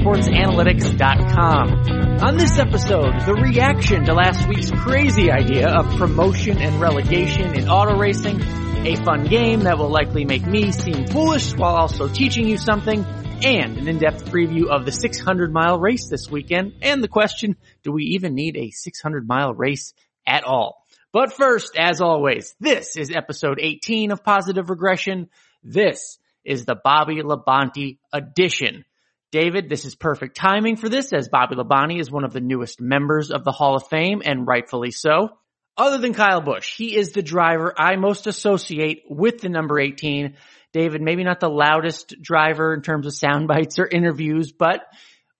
Motorsportsanalytics.com. On this episode, the reaction to last week's crazy idea of promotion and relegation in auto racing, a fun game that will likely make me seem foolish while also teaching you something, and an in-depth preview of the 600 mile race this weekend, and the question, do we even need a 600 mile race at all? But first, as always, this is episode 18 of Positive Regression. This is the Bobby Labonte edition. David, this is perfect timing for this as Bobby Labonte is one of the newest members of the Hall of Fame and rightfully so. Other than Kyle Busch, he is the driver I most associate with the number 18. David, maybe not the loudest driver in terms of sound bites or interviews, but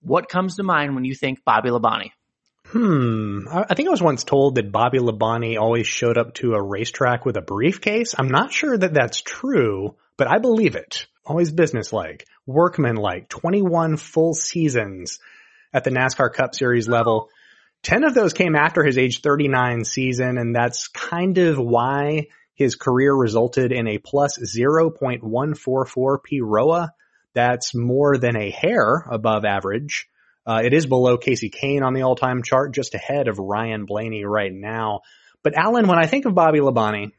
what comes to mind when you think Bobby Labonte? Hmm. I think I was once told that Bobby Labonte always showed up to a racetrack with a briefcase. I'm not sure that that's true, but I believe it. Always businesslike, workmanlike, 21 full seasons at the NASCAR Cup Series level. 10 of those came after his age 39 season, and that's kind of why his career resulted in a plus 0.144 PROA. That's more than a hair above average. Uh, it is below Casey Kahne on the all-time chart, just ahead of Ryan Blaney right now. But Alan, when I think of Bobby Labonte,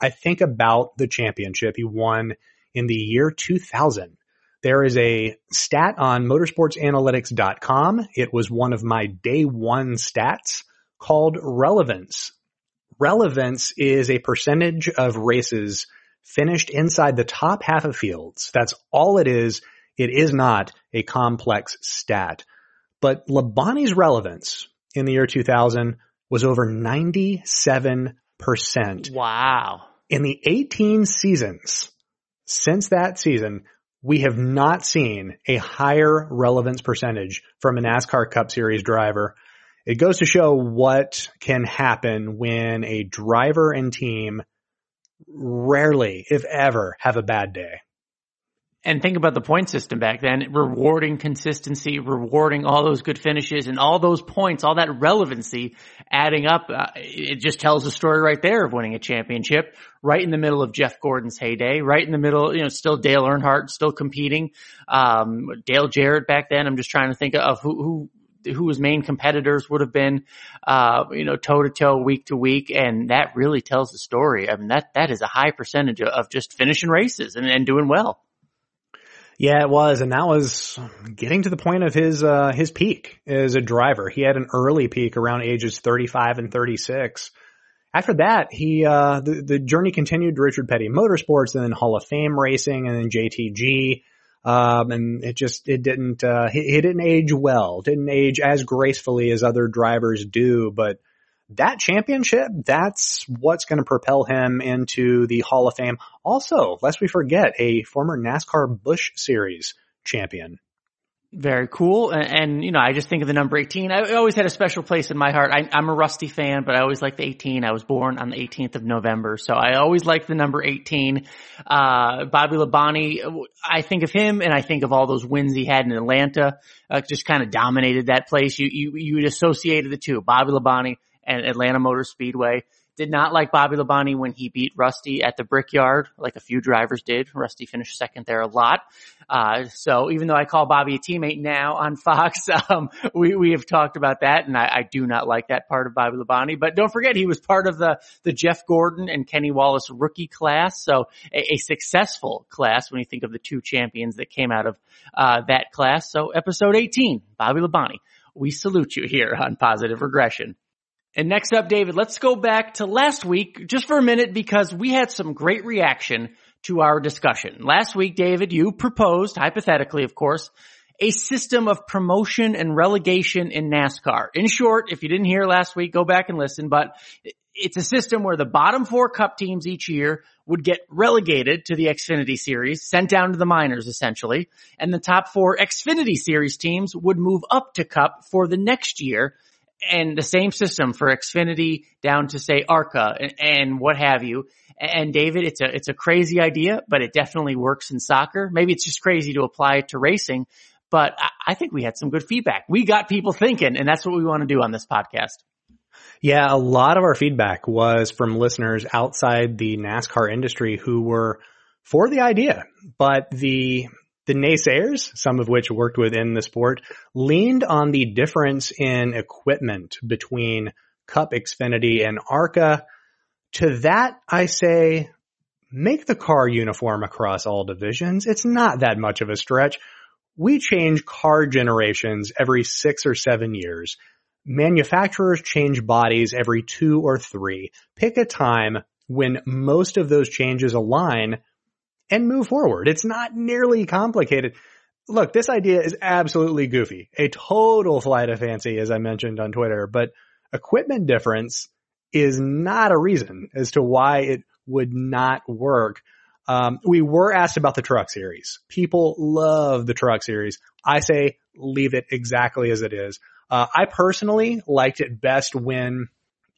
I think about the championship he won in the year 2000. There is a stat on motorsportsanalytics.com. It was one of my day one stats called relevance. Relevance is a percentage of races finished inside the top half of fields. That's all it is. It is not a complex stat. But Labonte's relevance in the year 2000 was over 97%. Wow. In the 18 seasons since that season, we have not seen a higher relevance percentage from a NASCAR Cup Series driver. It goes to show what can happen when a driver and team rarely, if ever, have a bad day and think about the point system back then, rewarding consistency, rewarding all those good finishes and all those points, all that relevancy adding up. Uh, it just tells the story right there of winning a championship right in the middle of Jeff Gordon's heyday, right in the middle, you know, still Dale Earnhardt still competing. Um, Dale Jarrett back then. I'm just trying to think of who, who who his main competitors would have been, uh, you know, toe to toe, week to week, and that really tells the story. I mean, that that is a high percentage of just finishing races and, and doing well. Yeah, it was, and that was getting to the point of his uh, his peak as a driver. He had an early peak around ages 35 and 36. After that, he uh, the the journey continued to Richard Petty Motorsports, and then Hall of Fame Racing, and then JTG. Um, and it just it didn't uh, he, he didn't age well, didn't age as gracefully as other drivers do, but that championship, that's what's going to propel him into the Hall of Fame. Also, lest we forget, a former NASCAR Busch Series champion. Very cool. And, and, you know, I just think of the number 18. I always had a special place in my heart. I, am a Rusty fan, but I always liked the 18. I was born on the 18th of November. So I always liked the number 18. Uh, Bobby Labonte, I think of him and I think of all those wins he had in Atlanta, uh, just kind of dominated that place. You, you, you associated the two, Bobby Labonte and Atlanta Motor Speedway. Did not like Bobby Labonte when he beat Rusty at the Brickyard, like a few drivers did. Rusty finished second there a lot. Uh, so even though I call Bobby a teammate now on Fox, um, we, we have talked about that and I, I, do not like that part of Bobby Labonte, but don't forget he was part of the, the Jeff Gordon and Kenny Wallace rookie class. So a, a successful class when you think of the two champions that came out of, uh, that class. So episode 18, Bobby Labonte. We salute you here on Positive Regression. And next up, David, let's go back to last week just for a minute because we had some great reaction to our discussion. Last week, David, you proposed, hypothetically, of course, a system of promotion and relegation in NASCAR. In short, if you didn't hear last week, go back and listen, but it's a system where the bottom four cup teams each year would get relegated to the Xfinity series, sent down to the minors essentially, and the top four Xfinity series teams would move up to cup for the next year and the same system for Xfinity down to say ARCA and, and, what have you. And David, it's a, it's a crazy idea, but it definitely works in soccer. Maybe it's just crazy to apply it to racing, but I think we had some good feedback. We got people thinking and that's what we want to do on this podcast. Yeah, a lot of our feedback was from listeners outside the NASCAR industry who were for the idea, but the the naysayers, some of which worked within the sport, leaned on the difference in equipment between Cup Xfinity and ARCA. To that, I say, make the car uniform across all divisions. It's not that much of a stretch. We change car generations every six or seven years. Manufacturers change bodies every two or three. Pick a time when most of those changes align and move forward. It's not nearly complicated. Look, this idea is absolutely goofy. A total flight of fancy, as I mentioned on Twitter, but equipment difference is not a reason as to why it would not work. Um, we were asked about the truck series. People love the truck series. I say leave it exactly as it is. Uh, I personally liked it best when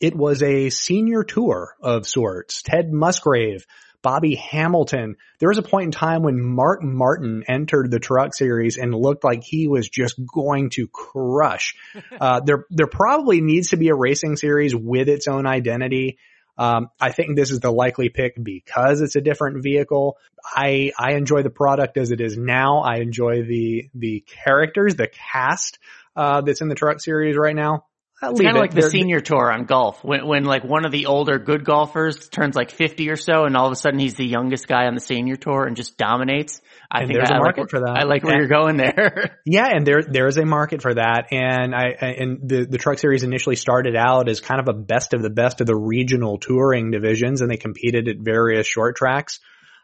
it was a senior tour of sorts. Ted Musgrave, Bobby Hamilton. There was a point in time when Mark Martin entered the truck series and looked like he was just going to crush. Uh, there, there probably needs to be a racing series with its own identity. Um, I think this is the likely pick because it's a different vehicle. I, I enjoy the product as it is now. I enjoy the, the characters, the cast uh, that's in the truck series right now. It's kind of like the They're, senior tour on golf when, when like one of the older good golfers turns like 50 or so and all of a sudden he's the youngest guy on the senior tour and just dominates. I think there's I, a market like, for that. I like where you're going there. yeah. And there, there is a market for that. And I, and the, the truck series initially started out as kind of a best of the best of the regional touring divisions and they competed at various short tracks.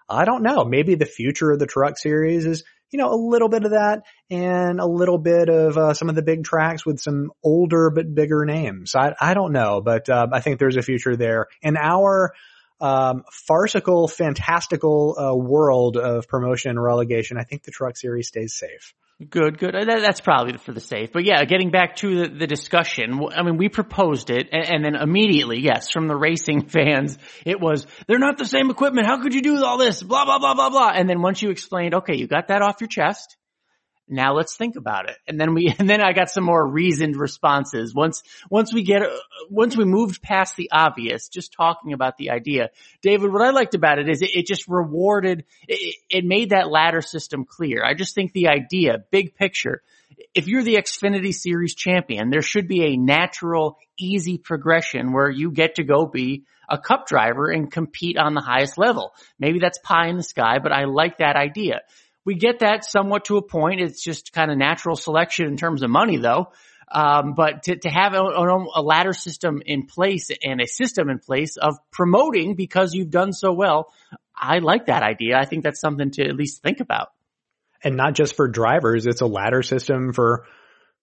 I don't know. Maybe the future of the truck series is you know, a little bit of that and a little bit of uh, some of the big tracks with some older but bigger names. I, I don't know, but uh, I think there's a future there. In our um, farcical, fantastical uh, world of promotion and relegation, I think the truck series stays safe. Good, good. Uh, that's probably for the safe. But yeah, getting back to the, the discussion, I mean, we proposed it and, and, then immediately, yes, from the racing fans, it was, they're not the same equipment. How could you do all this? Blah, blah, blah, blah, blah. And then once you explained, okay, you got that off your chest. Now let's think about it. And then we, and then I got some more reasoned responses. Once, once we get, once we moved past the obvious, just talking about the idea, David, what I liked about it is it, it just rewarded, it, it made that ladder system clear. I just think the idea, big picture, if you're the Xfinity Series champion, there should be a natural, easy progression where you get to go be a cup driver and compete on the highest level. Maybe that's pie in the sky, but I like that idea. We get that somewhat to a point. It's just kind of natural selection in terms of money though. Um, but to, to have a, a, ladder system in place and a system in place of promoting because you've done so well, I like that idea. I think that's something to at least think about. And not just for drivers, it's a ladder system for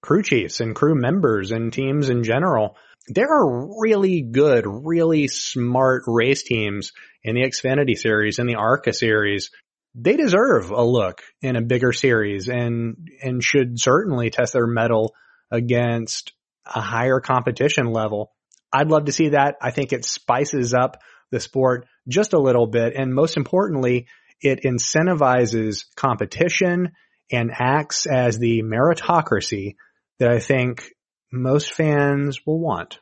crew chiefs and crew members and teams in general. There are really good, really smart race teams in the Xfinity series and the ARCA series they deserve a look in a bigger series and, and should certainly test their mettle against a higher competition level. I'd love to see that. I think it spices up the sport just a little bit. And most importantly, it incentivizes competition and acts as the meritocracy that I think most fans will want.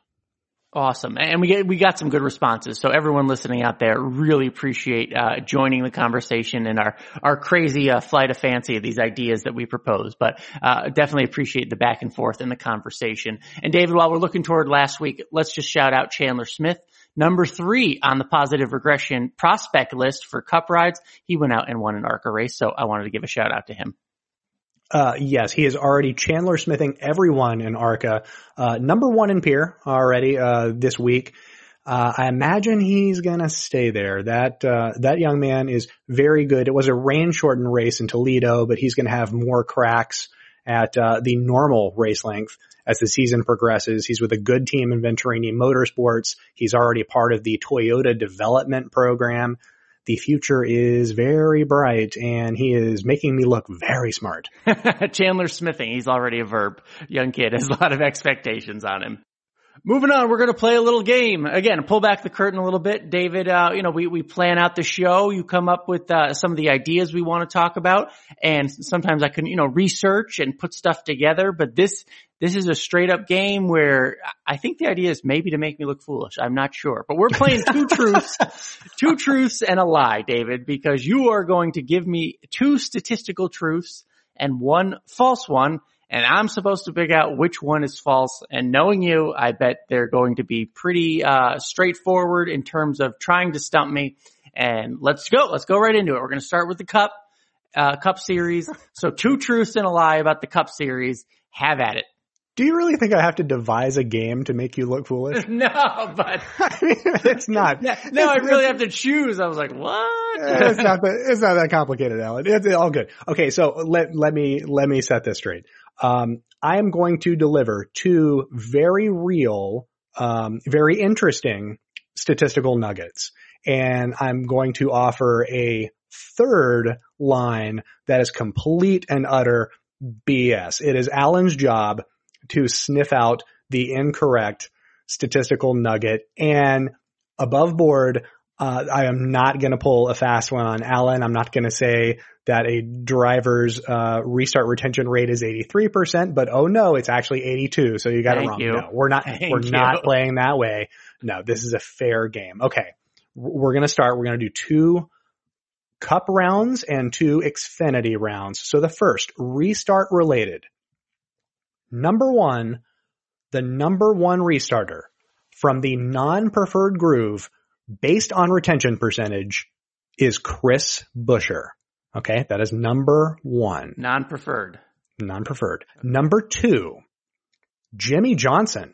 Awesome. And we get, we got some good responses. So everyone listening out there really appreciate, uh, joining the conversation and our, our crazy, uh, flight of fancy of these ideas that we propose. But, uh, definitely appreciate the back and forth in the conversation. And David, while we're looking toward last week, let's just shout out Chandler Smith. Number three on the positive regression prospect list for cup rides. He went out and won an ARCA race. So I wanted to give a shout out to him. Uh, yes, he is already Chandler Smithing everyone in ARCA. Uh, number one in Peer already, uh, this week. Uh, I imagine he's gonna stay there. That, uh, that young man is very good. It was a rain shortened race in Toledo, but he's gonna have more cracks at, uh, the normal race length as the season progresses. He's with a good team in Venturini Motorsports. He's already part of the Toyota development program the future is very bright and he is making me look very smart. Chandler smithing. He's already a verb. Young kid has a lot of expectations on him. Moving on, we're going to play a little game. Again, pull back the curtain a little bit. David, uh, you know, we, we plan out the show. You come up with, uh, some of the ideas we want to talk about. And sometimes I can, you know, research and put stuff together. But this, this is a straight up game where I think the idea is maybe to make me look foolish. I'm not sure, but we're playing two truths, two truths and a lie, David, because you are going to give me two statistical truths and one false one. And I'm supposed to figure out which one is false. And knowing you, I bet they're going to be pretty, uh, straightforward in terms of trying to stump me. And let's go. Let's go right into it. We're going to start with the cup, uh, cup series. So two truths and a lie about the cup series. Have at it. Do you really think I have to devise a game to make you look foolish? no, but I mean, it's not. no, I really have to choose. I was like, what? it's not that, it's not that complicated, Alan. It's all good. Okay. So let, let me, let me set this straight. Um, I am going to deliver two very real, um, very interesting statistical nuggets. And I'm going to offer a third line that is complete and utter BS. It is Alan's job to sniff out the incorrect statistical nugget and above board, uh, I am not going to pull a fast one on Alan. I'm not going to say that a driver's uh, restart retention rate is 83%, but oh no, it's actually 82. So you got Thank it wrong. you. No, we're not, Thank we're you. not playing that way. No, this is a fair game. Okay. We're going to start. We're going to do two cup rounds and two Xfinity rounds. So the first restart related. Number one, the number one restarter from the non-preferred groove based on retention percentage is Chris Buescher. Okay. That is number one, Non-preferred. non-preferred. Number two, Jimmie Johnson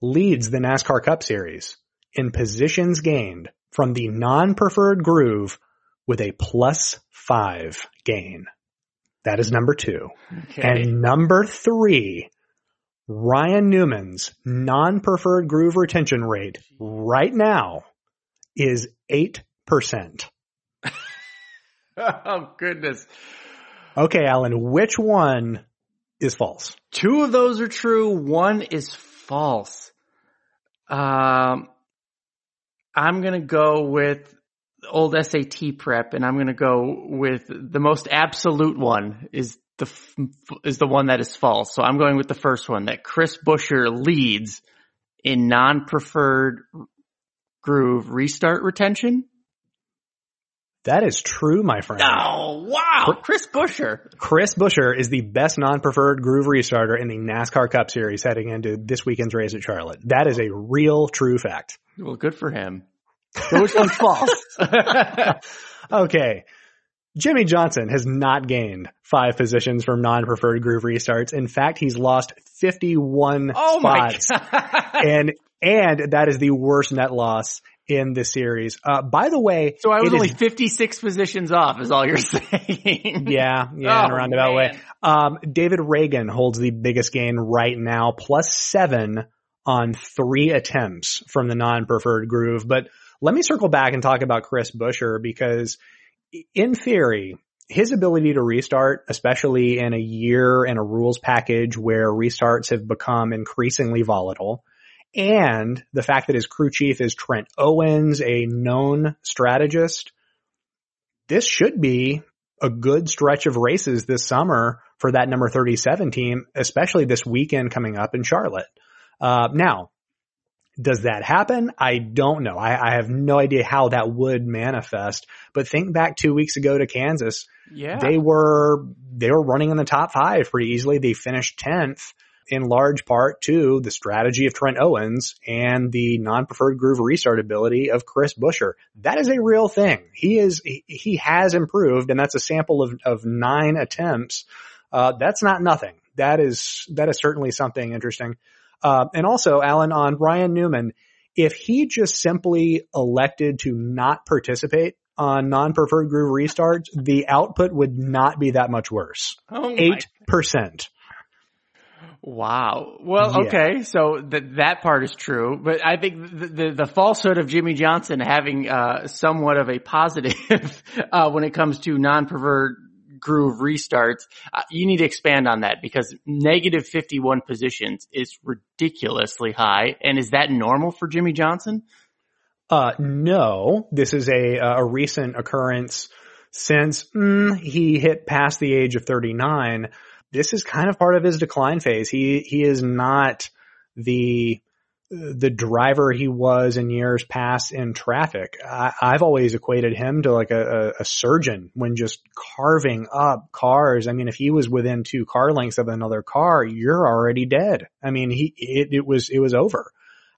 leads the NASCAR Cup Series in positions gained from the non-preferred groove with a plus five gain. That is number two. Okay. And number three, Ryan Newman's non-preferred groove retention rate right now is 8%. oh goodness. Okay, Alan, which one is false? Two of those are true. One is false. Um, I'm gonna go with old SAT prep, and I'm gonna go with the most absolute one is the is the one that is false. So I'm going with the first one that Chris Buescher leads in non-preferred groove restart retention. That is true, my friend. Oh wow, Chris Buescher. Chris Buescher is the best non-preferred groove restarter in the NASCAR Cup Series heading into this weekend's race at Charlotte. That is a real true fact. Well, good for him. So which one's false? Okay. Jimmie Johnson has not gained five positions from non-preferred groove restarts. In fact, he's lost 51 oh my spots. god. and, and that is the worst net loss in the series. Uh, by the way, So I was only is- 56 positions off is all you're saying. yeah, yeah, in a Oh, roundabout way. Um, David Ragan holds the biggest gain right now, plus seven on three attempts from the non-preferred groove. But let me circle back and talk about Chris Buescher because in theory, his ability to restart, especially in a year and a rules package where restarts have become increasingly volatile, and the fact that his crew chief is Trent Owens, a known strategist, this should be a good stretch of races this summer for that number 37 team, especially this weekend coming up in Charlotte. Uh, now, does that happen? I don't know. I, I have no idea how that would manifest, but think back two weeks ago to Kansas. Yeah. They were, they were running in the top five pretty easily. They finished 10th in large part to the strategy of Trent Owens and the non-preferred groove restart ability of Chris Buescher. That is a real thing. He is, he, he has improved and that's a sample of, of nine attempts. Uh, that's not nothing. That is, that is certainly something interesting. Uh, and also Alan on Ryan Newman, if he just simply elected to not participate on non-preferred groove restarts, the output would not be that much worse. oh Eight percent. Wow. Well, Yeah. okay. So that that part is true, but I think the the, the falsehood of Jimmie Johnson having uh, somewhat of a positive uh, when it comes to non-preferred groove restarts, uh, you need to expand on that because negative 51 positions is ridiculously high. And is that normal for Jimmie Johnson? Uh, no, this is a, a recent occurrence since mm, he hit past the age of 39. this is kind of part of his decline phase. He, he is not the, the driver he was in years past in traffic. I, have always equated him to like a, a, surgeon when just carving up cars. I mean, if he was within two car lengths of another car, you're already dead. I mean, he, it, it was, it was over.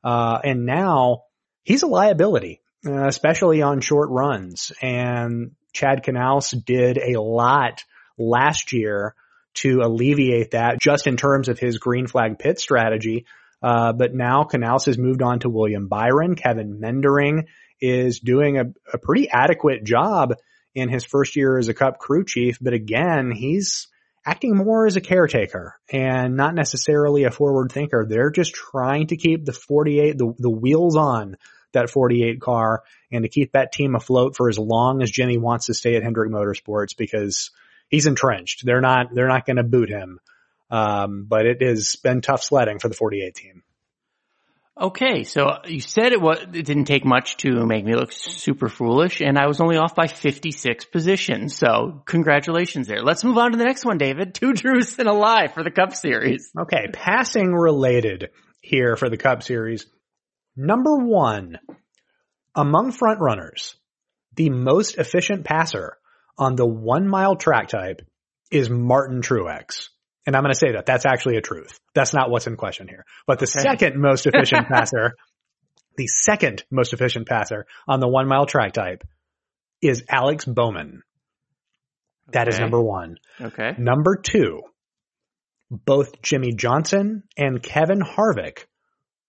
Uh, and now he's a liability, uh, especially on short runs. And Chad Knaus did a lot last year to alleviate that just in terms of his green flag pit strategy. Uh, but now Knaus has moved on to William Byron. Kevin Meendering is doing a, a pretty adequate job in his first year as a cup crew chief. But again, he's acting more as a caretaker and not necessarily a forward thinker. They're just trying to keep the 48, the, the wheels on that 48 car and to keep that team afloat for as long as Jimmy wants to stay at Hendrick Motorsports because he's entrenched. They're not, they're not going to boot him. Um, but it has been tough sledding for the 48 team. Okay, so you said it was it didn't take much to make me look super foolish, and I was only off by 56 positions. So congratulations there. Let's move on to the next one, David. Two truths and a lie for the Cup Series. Okay, passing related here for the Cup Series. Number one, among front runners, the most efficient passer on the one mile track type is Martin Truex. And I'm going to say that that's actually a truth. That's not what's in question here. But the okay. second most efficient passer, the second most efficient passer on the one mile track type is Alex Bowman. That okay. is number one. Okay. Number two, both Jimmie Johnson and Kevin Harvick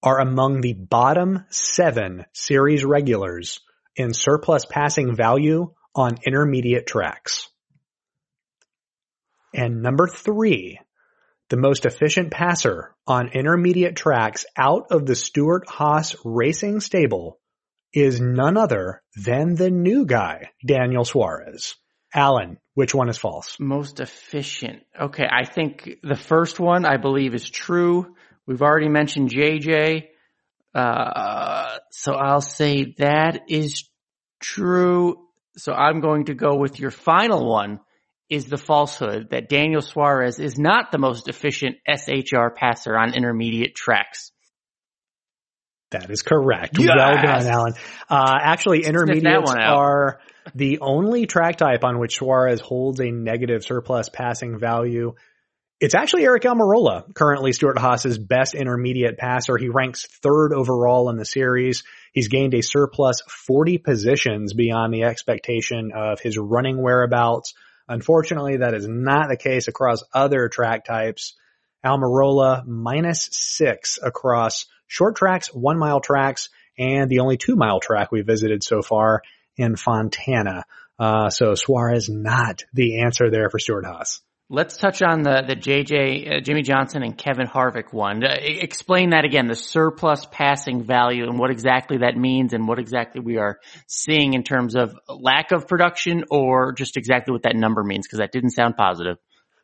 are among the bottom seven series regulars in surplus passing value on intermediate tracks. And number three, the most efficient passer on intermediate tracks out of the Stewart-Haas racing stable is none other than the new guy, Daniel Suarez. Alan, which one is false? Most efficient. Okay, I think the first one I believe is true. We've already mentioned JJ. Uh, so I'll say that is true. So I'm going to go with your final one, is the falsehood that Daniel Suarez is not the most efficient SHR passer on intermediate tracks. That is correct. Yes! Well done, Alan. Uh, actually, intermediates are the only track type on which Suarez holds a negative surplus passing value. It's actually Eric Almirola, currently Stewart-Haas's best intermediate passer. He ranks third overall in the series. He's gained a surplus 40 positions beyond the expectation of his running whereabouts, Unfortunately, that is not the case across other track types. Almirola minus six across short tracks, one mile tracks, and the only two mile track we visited so far in Fontana. Uh, so Suarez not the answer there for Stewart-Haas. Let's touch on the the JJ uh, Jimmie Johnson and Kevin Harvick one. Uh, explain that again, the surplus passing value and what exactly that means and what exactly we are seeing in terms of lack of production or just exactly what that number means because that didn't sound positive.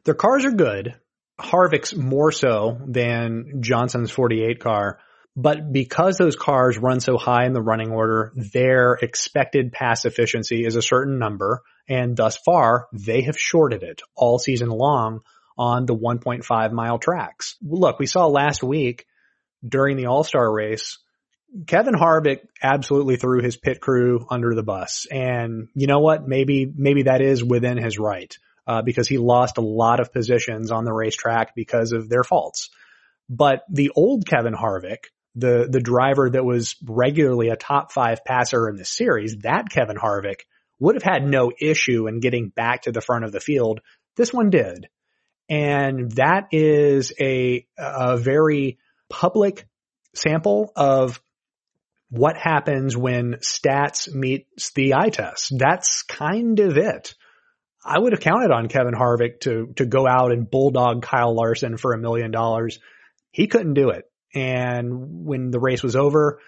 Their cars are good. Harvick's more so than Johnson's 48 car. But because those cars run so high in the running order, their expected pass efficiency is a certain number. And thus far, they have shorted it all season long on the 1.5 mile tracks. Look, we saw last week during the All-Star race, Kevin Harvick absolutely threw his pit crew under the bus. And you know what? Maybe, maybe that is within his right, uh, because he lost a lot of positions on the racetrack because of their faults. But the old Kevin Harvick, the, the driver that was regularly a top five passer in the series, that Kevin Harvick would have had no issue in getting back to the front of the field. This one did. And that is a, a very public sample of what happens when stats meets the eye test. That's kind of it. I would have counted on Kevin Harvick to, to go out and bulldog Kyle Larson for a million dollars. He couldn't do it. And when the race was over,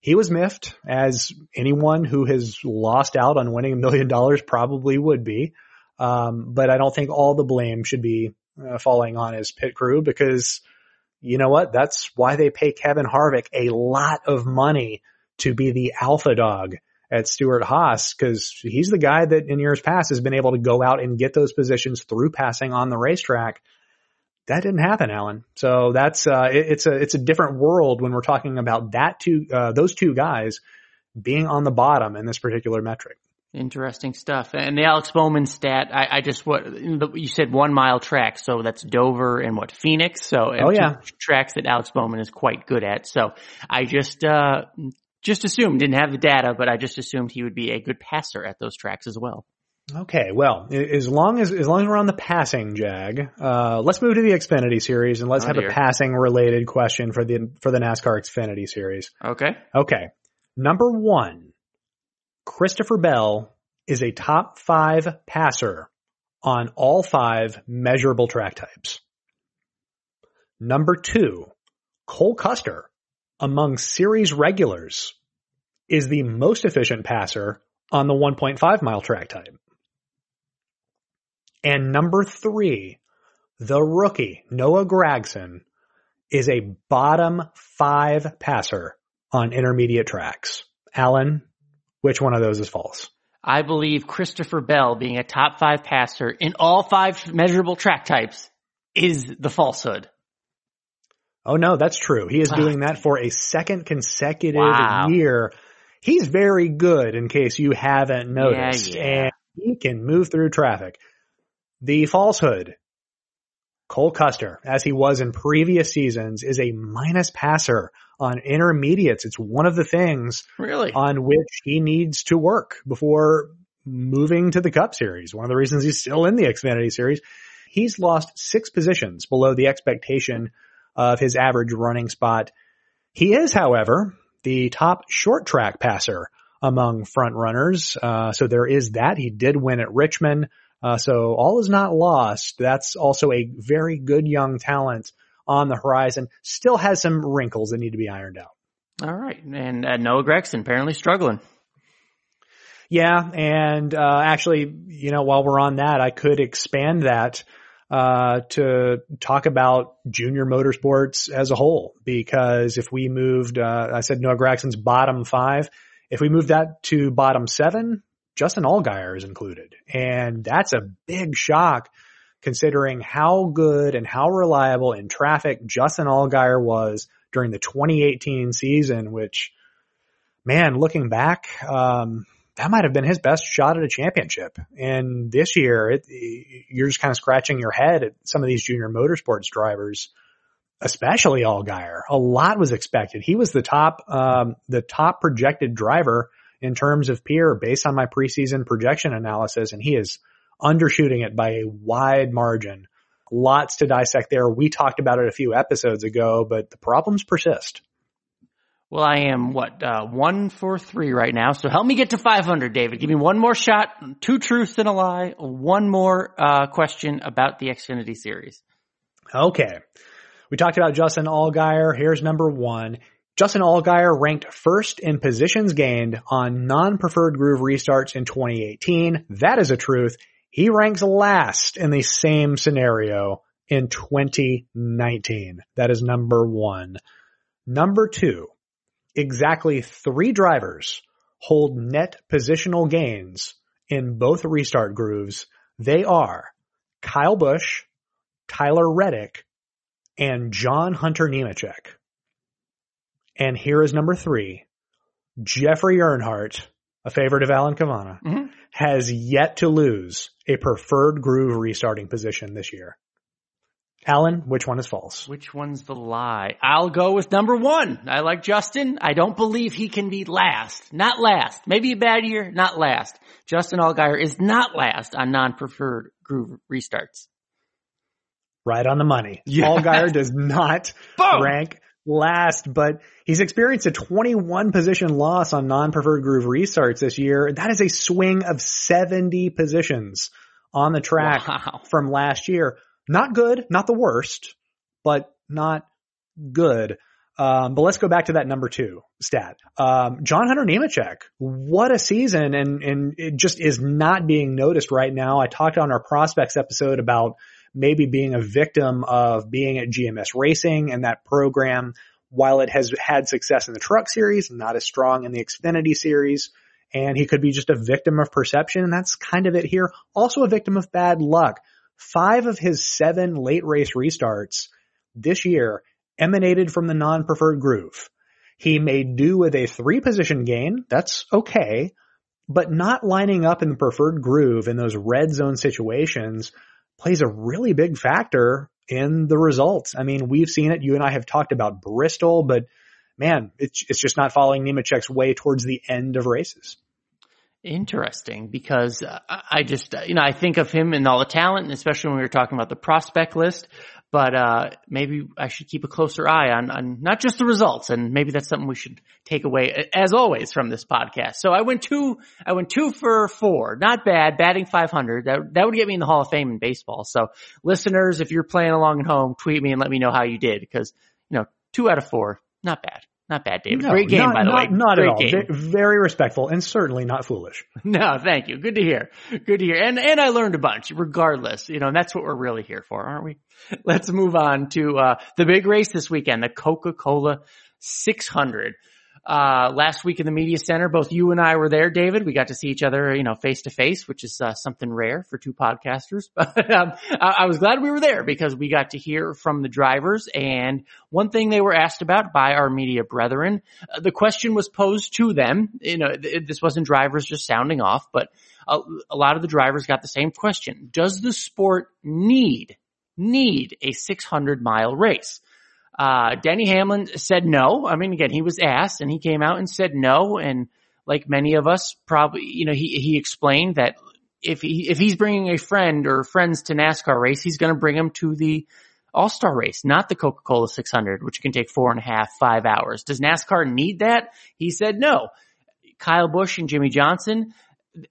he was miffed as anyone who has lost out on winning a million dollars probably would be. Um, but I don't think all the blame should be uh, falling on his pit crew because you know what? That's why they pay Kevin Harvick a lot of money to be the alpha dog at Stewart-Haas because he's the guy that in years past has been able to go out and get those positions through passing on the racetrack. That didn't happen, Alan. So that's uh, it, it's a it's a different world when we're talking about that two uh, those two guys being on the bottom in this particular metric. Interesting stuff. And the Alex Bowman stat, I, I just what you said one mile track, so that's Dover and what Phoenix. So oh yeah, tracks that Alex Bowman is quite good at. So I just uh just assumed didn't have the data, but I just assumed he would be a good passer at those tracks as well. Okay, well, as long as as long as we're on the passing jag, uh, let's move to the Xfinity series and let's oh, have dear. a passing related question for the for the NASCAR Xfinity series. Okay. Okay. Number one, Christopher Bell is a top five passer on all five measurable track types. Number two, Cole Custer, among series regulars, is the most efficient passer on the 1.5 mile track type. And number three, the rookie, Noah Gragson, is a bottom five passer on intermediate tracks. Alan, which one of those is false? I believe Christopher Bell being a top five passer in all five measurable track types is the falsehood. Oh no, that's true. He is doing that for a second consecutive wow. year. He's very good in case you haven't noticed. Yeah, yeah. And he can move through traffic. The falsehood. Cole Custer, as he was in previous seasons, is a minus passer on intermediates. It's one of the things really on which he needs to work before moving to the Cup Series. One of the reasons he's still in the Xfinity Series. He's lost six positions below the expectation of his average running spot. He is, however, the top short track passer among front runners. Uh, so there is that. He did win at Richmond. Uh, so all is not lost. That's also a very good young talent on the horizon. Still has some wrinkles that need to be ironed out. All right. And uh, Noah Gragson apparently struggling. Yeah. And, uh, actually, you know, while we're on that, I could expand that, uh, to talk about junior motorsports as a whole, because if we moved, uh, I said Noah Gragson's bottom five, if we move that to bottom seven, Justin Allgaier is included. And that's a big shock considering how good and how reliable in traffic Justin Allgaier was during the 2018 season, which man, looking back, um, that might have been his best shot at a championship. And this year, it, you're just kind of scratching your head at some of these junior motorsports drivers, especially Allgaier. A lot was expected. He was the top, um, the top projected driver in terms of peer based on my preseason projection analysis, and he is undershooting it by a wide margin. Lots to dissect there. We talked about it a few episodes ago, but the problems persist. Well, I am what uh, one for three right now. So help me get to 500, David. Give me one more shot, two truths and a lie, one more uh, question about the Xfinity series. Okay, we talked about Justin Allgaier. Here's number one. Justin Allgaier ranked first in positions gained on non-preferred groove restarts in 2018. That is a truth. He ranks last in the same scenario in 2019. That is number one. Number two, exactly three drivers hold net positional gains in both restart grooves. They are Kyle Busch, Tyler Reddick, and John Hunter Nemechek. And here is number three. Jeffrey Earnhardt, a favorite of Alan Cavanna, mm-hmm. has yet to lose a preferred groove restarting position this year. Alan, which one is false? Which one's the lie? I'll go with number one. I like Justin. I don't believe he can be last. Not last. Maybe a bad year, not last. Justin Allgaier is not last on non-preferred groove restarts. Right on the money. Allgaier does not Boom. rank last, but he's experienced a 21 position loss on non-preferred groove restarts this year. That is a swing of 70 positions on the track wow. from last year. Not good, not the worst, but not good. Um, but let's go back to that number two stat. Um, John Hunter Nemechek, what a season and, and it just is not being noticed right now. I talked on our prospects episode about maybe being a victim of being at GMS Racing and that program, while it has had success in the truck series, not as strong in the Xfinity series. And he could be just a victim of perception. And that's kind of it here. Also a victim of bad luck. Five of his seven late race restarts this year emanated from the non-preferred groove. He made do with a three position gain. That's okay. But not lining up in the preferred groove in those red zone situations plays a really big factor in the results. I mean, we've seen it. You and I have talked about Bristol, but man, it's, it's just not following Nemechek's way towards the end of races. Interesting because uh, I just, uh, you know, I think of him and all the talent, and especially when we were talking about the prospect list, but, uh, maybe I should keep a closer eye on, on not just the results and maybe that's something we should take away as always from this podcast. So I went two, I went two for four. Not bad, batting 500. That, that would get me in the Hall of Fame in baseball. So listeners, if you're playing along at home, tweet me and let me know how you did because, you know, two out of four, not bad. Not bad, David. No, Great game, not, by the not, way. Not Great at all. Game. Very respectful and certainly not foolish. No, thank you. Good to hear. Good to hear. And, and I learned a bunch regardless, you know, and that's what we're really here for, aren't we? Let's move on to, uh, the big race this weekend, the Coca-Cola 600 uh, last week in the media center, both you and I were there, David. We got to see each other, you know, face to face, which is uh, something rare for two podcasters. But um, I-, I was glad we were there because we got to hear from the drivers. And one thing they were asked about by our media brethren, uh, the question was posed to them. You know, th- this wasn't drivers just sounding off, but a, a lot of the drivers got the same question: Does the sport need need a 600 mile race? Uh, Denny Hamlin said no. I mean, again, he was asked and he came out and said no. And like many of us probably, you know, he, he explained that if he, if he's bringing a friend or friends to NASCAR race, he's going to bring them to the all-star race, not the Coca-Cola 600, which can take four and a half, five hours. Does NASCAR need that? He said no. Kyle Busch and Jimmie Johnson,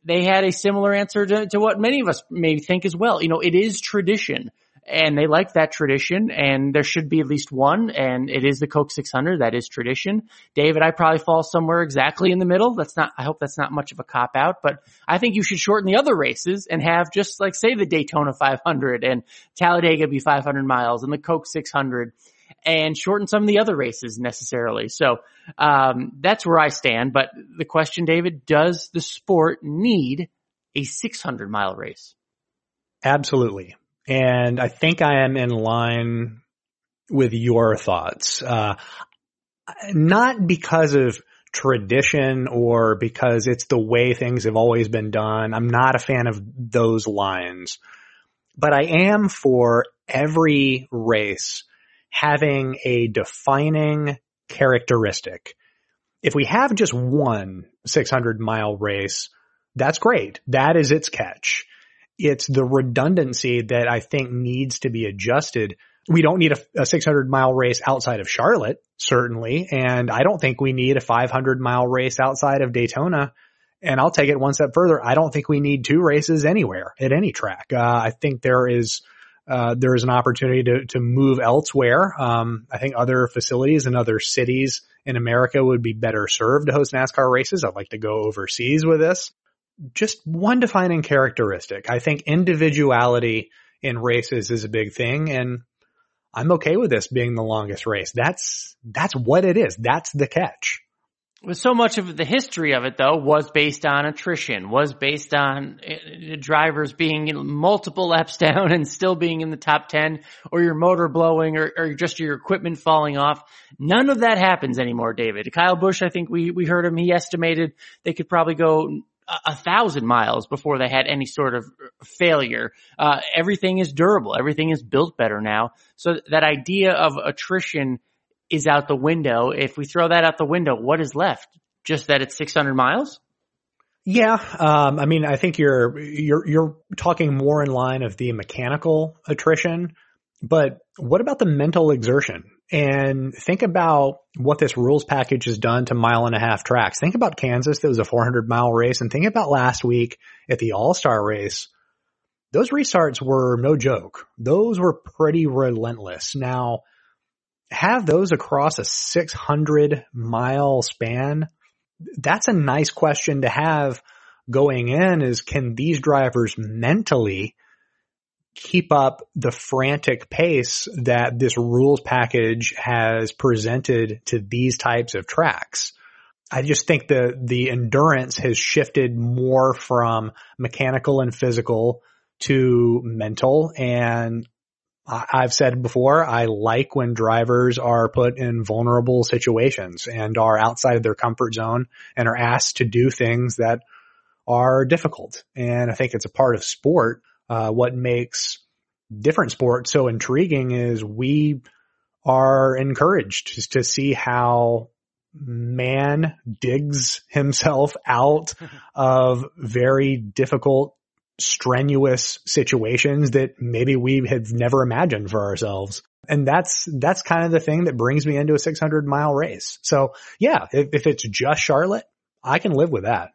they had a similar answer to, to what many of us maybe think as well. You know, it is tradition and they like that tradition and there should be at least one and it is the Coke 600. That is tradition. David, I probably fall somewhere exactly in the middle. That's not, I hope that's not much of a cop out, but I think you should shorten the other races and have just like say the Daytona 500 and Talladega be 500 miles and the Coke 600 and shorten some of the other races necessarily. So, um, that's where I stand. But the question, David, does the sport need a 600 mile race? Absolutely and I think I am in line with your thoughts. Uh, not because of tradition or because it's the way things have always been done. I'm not a fan of those lines, but I am for every race having a defining characteristic. If we have just one 600 mile race, that's great. That is its catch it's the redundancy that I think needs to be adjusted. We don't need a, a 600 mile race outside of Charlotte, certainly. And I don't think we need a 500 mile race outside of Daytona. And I'll take it one step further. I don't think we need two races anywhere at any track. Uh, I think there is, uh, there is an opportunity to, to move elsewhere. Um, I think other facilities and other cities in America would be better served to host NASCAR races. I'd like to go overseas with this just one defining characteristic. I think individuality in races is a big thing and I'm okay with this being the longest race. That's, that's what it is. That's the catch. With so much of the history of it though was based on attrition, was based on uh, drivers being multiple laps down and still being in the top 10 or your motor blowing or, or just your equipment falling off. None of that happens anymore, David. Kyle Busch, I think we, we heard him. He estimated they could probably go a thousand miles before they had any sort of failure. Uh, everything is durable. Everything is built better now. So that idea of attrition is out the window. If we throw that out the window, what is left? Just that it's 600 miles? Yeah. Um, I mean, I think you're, you're, you're talking more in line of the mechanical attrition, but what about the mental exertion? And think about what this rules package has done to mile and a half tracks. Think about Kansas that was a 400 mile race and think about last week at the all-star race. Those restarts were no joke. Those were pretty relentless. Now have those across a 600 mile span. That's a nice question to have going in is can these drivers mentally keep up the frantic pace that this rules package has presented to these types of tracks. I just think the, the endurance has shifted more from mechanical and physical to mental and I've said before, I like when drivers are put in vulnerable situations and are outside of their comfort zone and are asked to do things that are difficult. And I think it's a part of sport. Uh, what makes different sports so intriguing is we are encouraged to see how man digs himself out of very difficult strenuous situations that maybe we have never imagined for ourselves. And that's, that's kind of the thing that brings me into a 600 mile race. So yeah, if, if it's just Charlotte, I can live with that.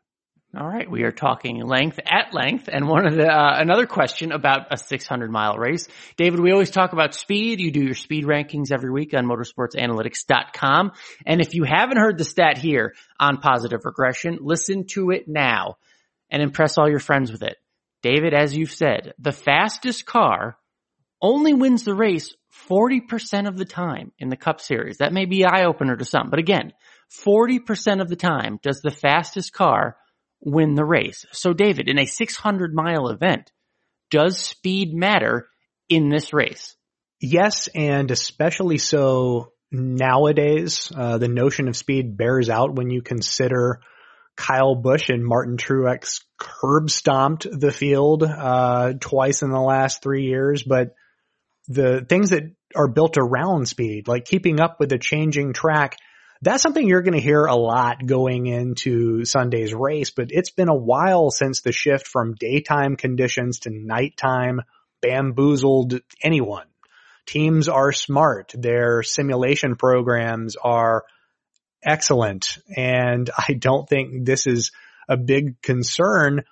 All right, we are talking length at length, and one of the uh, another question about a 600 mile race, David. We always talk about speed. You do your speed rankings every week on motorsportsanalytics.com, and if you haven't heard the stat here on positive regression, listen to it now and impress all your friends with it. David, as you've said, the fastest car only wins the race 40% of the time in the Cup Series. That may be eye opener to some, but again, 40% of the time does the fastest car win the race. So David, in a 600 mile event, does speed matter in this race? Yes, and especially so nowadays. Uh, the notion of speed bears out when you consider Kyle Busch and Martin Truex curb stomped the field uh, twice in the last three years, but the things that are built around speed, like keeping up with the changing track, that's something you're going to hear a lot going into Sunday's race, but it's been a while since the shift from daytime conditions to nighttime bamboozled anyone. Teams are smart. Their simulation programs are excellent. And I don't think this is a big concern.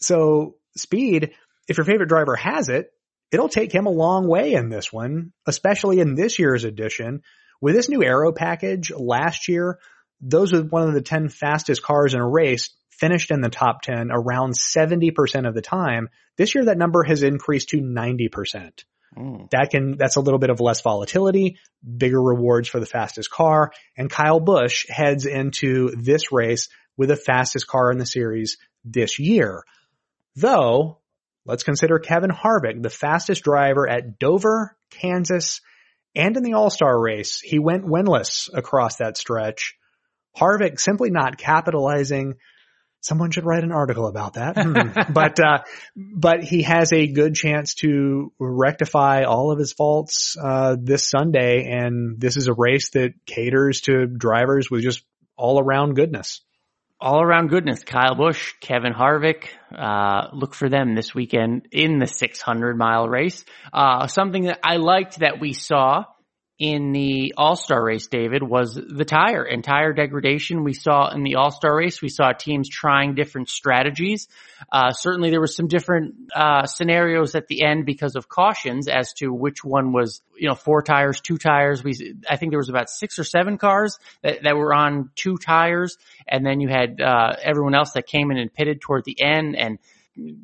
So speed, if your favorite driver has it, it'll take him a long way in this one, especially in this year's edition. With this new aero package last year, those with one of the 10 fastest cars in a race finished in the top 10 around 70% of the time. This year that number has increased to 90%. Mm. That can, that's a little bit of less volatility, bigger rewards for the fastest car, and Kyle Busch heads into this race with the fastest car in the series this year. Though, let's consider Kevin Harvick, the fastest driver at Dover, Kansas, and in the All-Star race. He went winless across that stretch. Harvick simply not capitalizing someone should write an article about that. Hmm. but, uh, but he has a good chance to rectify all of his faults, uh, this Sunday. And this is a race that caters to drivers with just all around goodness. All around goodness. Kyle Busch, Kevin Harvick, uh, look for them this weekend in the 600 mile race. Uh, something that I liked that we saw in the All-Star race, David, was the tire and tire degradation we saw in the All-Star race. We saw teams trying different strategies. Uh, certainly there were some different, uh, scenarios at the end because of cautions as to which one was, you know, four tires, two tires. We, I think there was about six or seven cars that, that were on two tires. And then you had, uh, everyone else that came in and pitted toward the end and,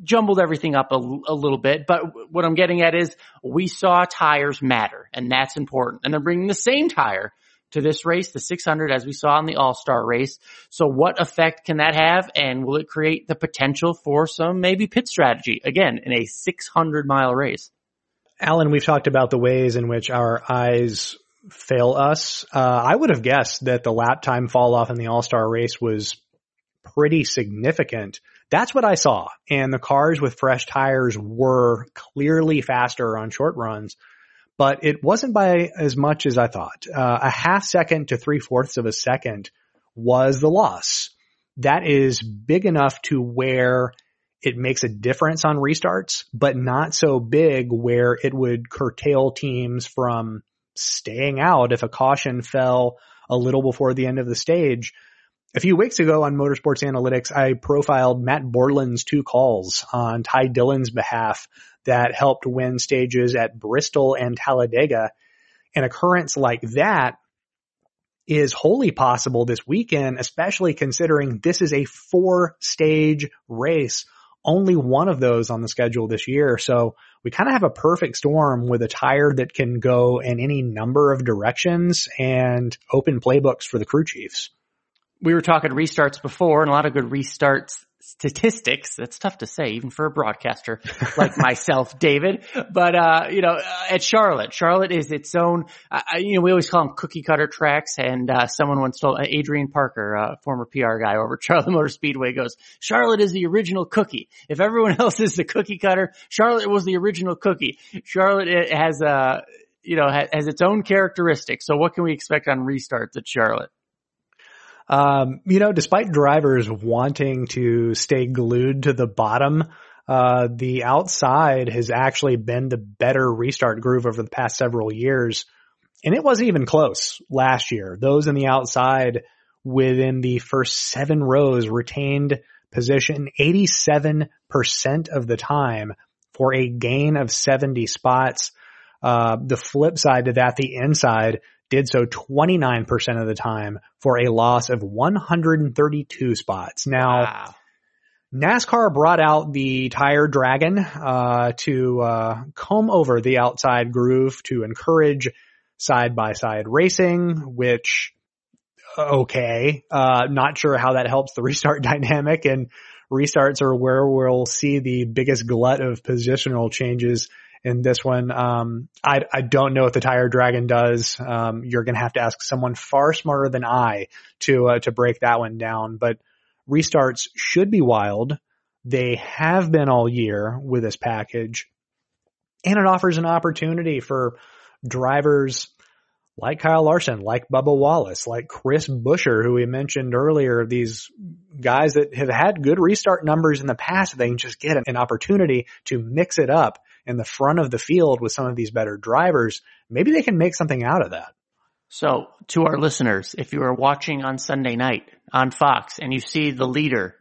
jumbled everything up a, a, little bit, but what I'm getting at is we saw tires matter and that's important. And they're bringing the same tire to this race, the 600 as we saw in the all-star race. So what effect can that have? And will it create the potential for some maybe pit strategy again in a 600 mile race? Alan, we've talked about the ways in which our eyes fail us. Uh, I would have guessed that the lap time fall off in the all-star race was pretty significant. That's what I saw. And the cars with fresh tires were clearly faster on short runs, but it wasn't by as much as I thought. Uh, a half second to three fourths of a second was the loss. That is big enough to where it makes a difference on restarts, but not so big where it would curtail teams from staying out if a caution fell a little before the end of the stage. A few weeks ago on Motorsports Analytics, I profiled Matt Borland's two calls on Ty Dillon's behalf that helped win stages at Bristol and Talladega. An occurrence like that is wholly possible this weekend, especially considering this is a four stage race. Only one of those on the schedule this year. So we kind of have a perfect storm with a tire that can go in any number of directions and open playbooks for the crew chiefs we were talking restarts before and a lot of good restarts statistics. That's tough to say, even for a broadcaster like myself, David. But, uh, you know, at Charlotte, Charlotte is its own, uh, you know, we always call them cookie cutter tracks. And, uh, someone once told, uh, Adrian Parker, uh, former PR guy over at Charlotte Motor Speedway goes, Charlotte is the original cookie. If everyone else is the cookie cutter, Charlotte was the original cookie. Charlotte has, uh, you know, has its own characteristics. So what can we expect on restarts at Charlotte? Um, you know, despite drivers wanting to stay glued to the bottom, uh, the outside has actually been the better restart groove over the past several years. And it wasn't even close last year. Those in the outside within the first seven rows retained position 87% of the time for a gain of 70 spots. Uh, the flip side to that, the inside did so 29% of the time for a loss of 132 spots. Now, wow. NASCAR brought out the tire dragon, uh, to, uh, comb over the outside groove to encourage side by side racing, which, okay, uh, not sure how that helps the restart dynamic and restarts are where we'll see the biggest glut of positional changes in this one. Um, I, I don't know what the tire dragon does. Um, you're going to have to ask someone far smarter than I to, uh, to break that one down, but restarts should be wild. They have been all year with this package and it offers an opportunity for drivers like Kyle Larson, like Bubba Wallace, like Chris Buescher, who we mentioned earlier, these guys that have had good restart numbers in the past, they can just get an opportunity to mix it up in the front of the field with some of these better drivers, maybe they can make something out of that. So to our listeners, if you are watching on Sunday night on Fox and you see the leader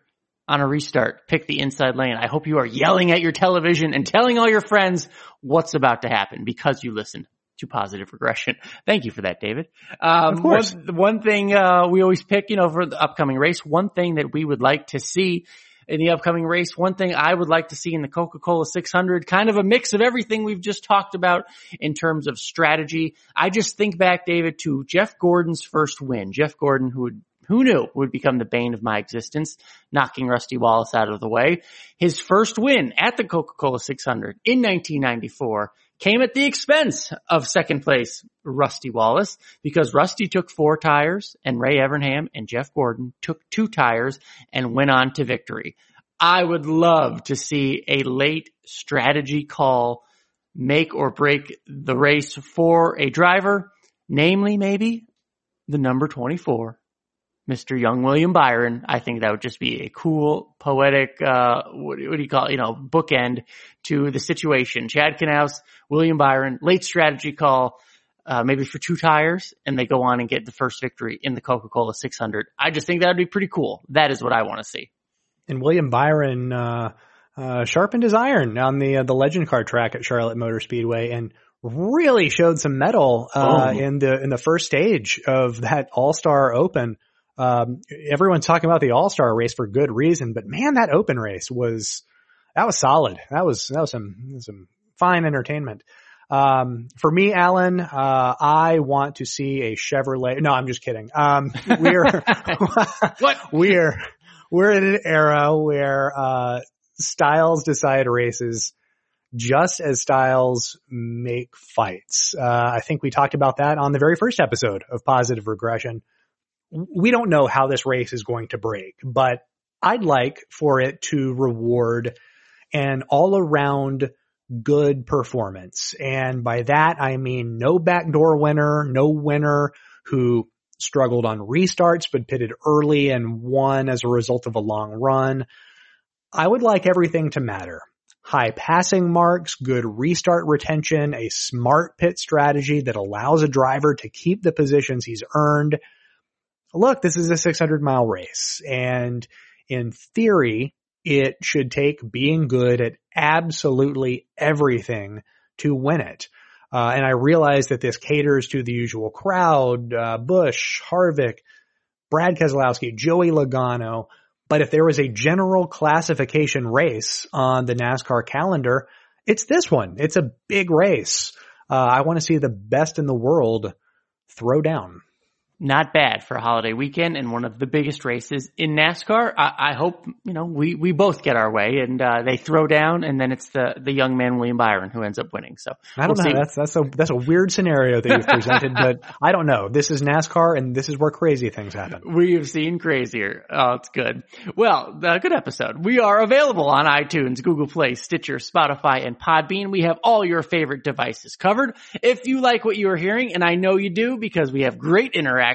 on a restart pick the inside lane, I hope you are yelling at your television and telling all your friends what's about to happen because you listened to positive regression. Thank you for that, David. Um, of course. One, one thing, uh, we always pick, you know, for the upcoming race, one thing that we would like to see in the upcoming race. One thing I would like to see in the Coca-Cola 600, kind of a mix of everything we've just talked about in terms of strategy. I just think back, David, to Jeff Gordon's first win. Jeff Gordon, who would who knew would become the bane of my existence, knocking Rusty Wallace out of the way. His first win at the Coca-Cola 600 in 1994 came at the expense of second place Rusty Wallace because Rusty took four tires and Ray Evernham and Jeff Gordon took two tires and went on to victory. I would love to see a late strategy call make or break the race for a driver, namely maybe the number 24 Mr. Young William Byron. I think that would just be a cool, poetic, uh, what, what, do you call it, you know, bookend to the situation. Chad Knaus, William Byron, late strategy call, uh, maybe for two tires, and they go on and get the first victory in the Coca-Cola 600. I just think that would be pretty cool. That is what I want to see. And William Byron, uh, uh, sharpened his iron on the, uh, the legend car track at Charlotte Motor Speedway and really showed some metal, uh, oh. in the, in the first stage of that All-Star Open. Um, everyone's talking about the All Star race for good reason, but man, that open race was that was solid. That was that was some some fine entertainment. Um, for me, Alan, uh, I want to see a Chevrolet. No, I'm just kidding. Um, we're what we're we're in an era where uh, styles decide races just as styles make fights. Uh, I think we talked about that on the very first episode of Positive Regression we don't know how this race is going to break, but I'd like for it to reward an all around good performance. And by that, I mean no backdoor winner, no winner who struggled on restarts, but pitted early and won as a result of a long run. I would like everything to matter. High passing marks, good restart retention, a smart pit strategy that allows a driver to keep the positions he's earned, look, this is a 600 mile race and in theory, it should take being good at absolutely everything to win it. Uh, and I realize that this caters to the usual crowd, uh, Busch, Harvick, Brad Keselowski, Joey Logano. But if there was a general classification race on the NASCAR calendar, it's this one. It's a big race. Uh, I want to see the best in the world throw down. Not bad for a holiday weekend and one of the biggest races in NASCAR. I, I hope, you know, we, we both get our way and, uh, they throw down and then it's the, the young man, William Byron, who ends up winning. So I don't we'll know. That's, that's a, that's a weird scenario that you've presented, but I don't know. This is NASCAR and this is where crazy things happen. We have seen crazier. Oh, it's good. Well, uh, good episode. We are available on iTunes, Google Play, Stitcher, Spotify, and Podbean. We have all your favorite devices covered. If you like what you are hearing, and I know you do because we have great interaction,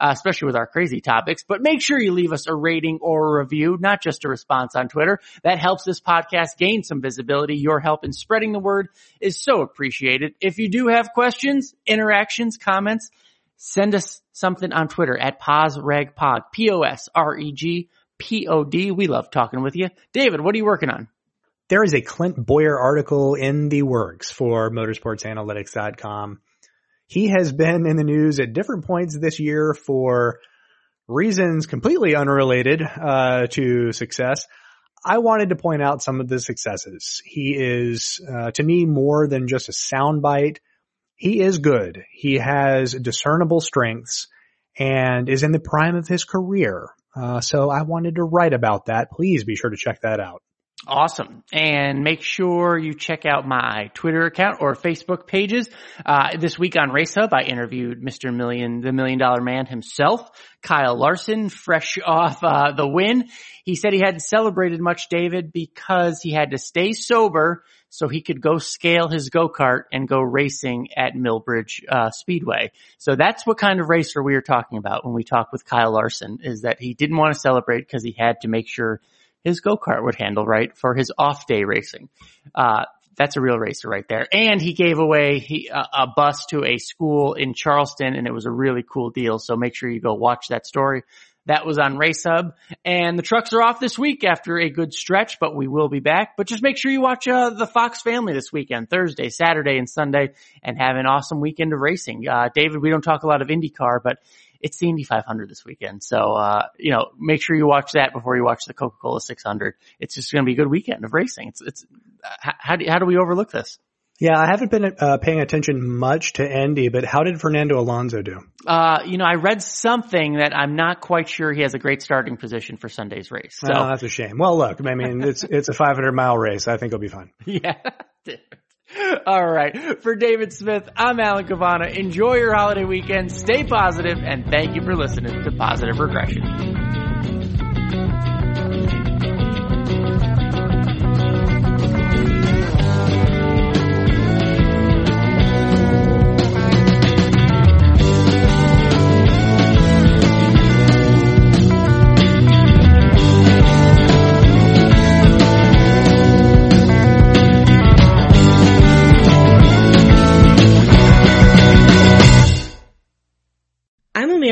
uh, especially with our crazy topics, but make sure you leave us a rating or a review, not just a response on Twitter. That helps this podcast gain some visibility. Your help in spreading the word is so appreciated. If you do have questions, interactions, comments, send us something on Twitter at PosRegPod, P-O-S-R-E-G-P-O-D. We love talking with you. David, what are you working on? There is a Clint Bowyer article in the works for motorsportsanalytics.com. He has been in the news at different points this year for reasons completely unrelated uh, to success. I wanted to point out some of the successes. He is, uh, to me, more than just a soundbite. He is good. He has discernible strengths and is in the prime of his career. Uh, so I wanted to write about that. Please be sure to check that out. Awesome. And make sure you check out my Twitter account or Facebook pages. Uh, this week on Race Hub, I interviewed Mr. Million, the Million Dollar Man himself, Kyle Larson, fresh off uh, the win. He said he hadn't celebrated much, David, because he had to stay sober so he could go scale his go-kart and go racing at Millbridge uh, Speedway. So that's what kind of racer we are talking about when we talk with Kyle Larson, is that he didn't want to celebrate because he had to make sure his go-kart would handle right for his off day racing. Uh, that's a real racer right there. And he gave away he, uh, a bus to a school in Charleston and it was a really cool deal. So make sure you go watch that story. That was on Race Hub and the trucks are off this week after a good stretch, but we will be back. But just make sure you watch uh, the Fox family this weekend, Thursday, Saturday, and Sunday and have an awesome weekend of racing. Uh, David, we don't talk a lot of IndyCar, but it's the Indy 500 this weekend. So, uh, you know, make sure you watch that before you watch the Coca-Cola 600. It's just going to be a good weekend of racing. It's, it's, how do, how do we overlook this? Yeah, I haven't been uh, paying attention much to Indy, but how did Fernando Alonso do? Uh, you know, I read something that I'm not quite sure he has a great starting position for Sunday's race. So oh, that's a shame. Well, look, I mean, it's it's a 500 mile race. I think it'll be fun. Yeah. All right. For David Smith, I'm Alan Cavanna. Enjoy your holiday weekend. Stay positive, and thank you for listening to Positive Regression.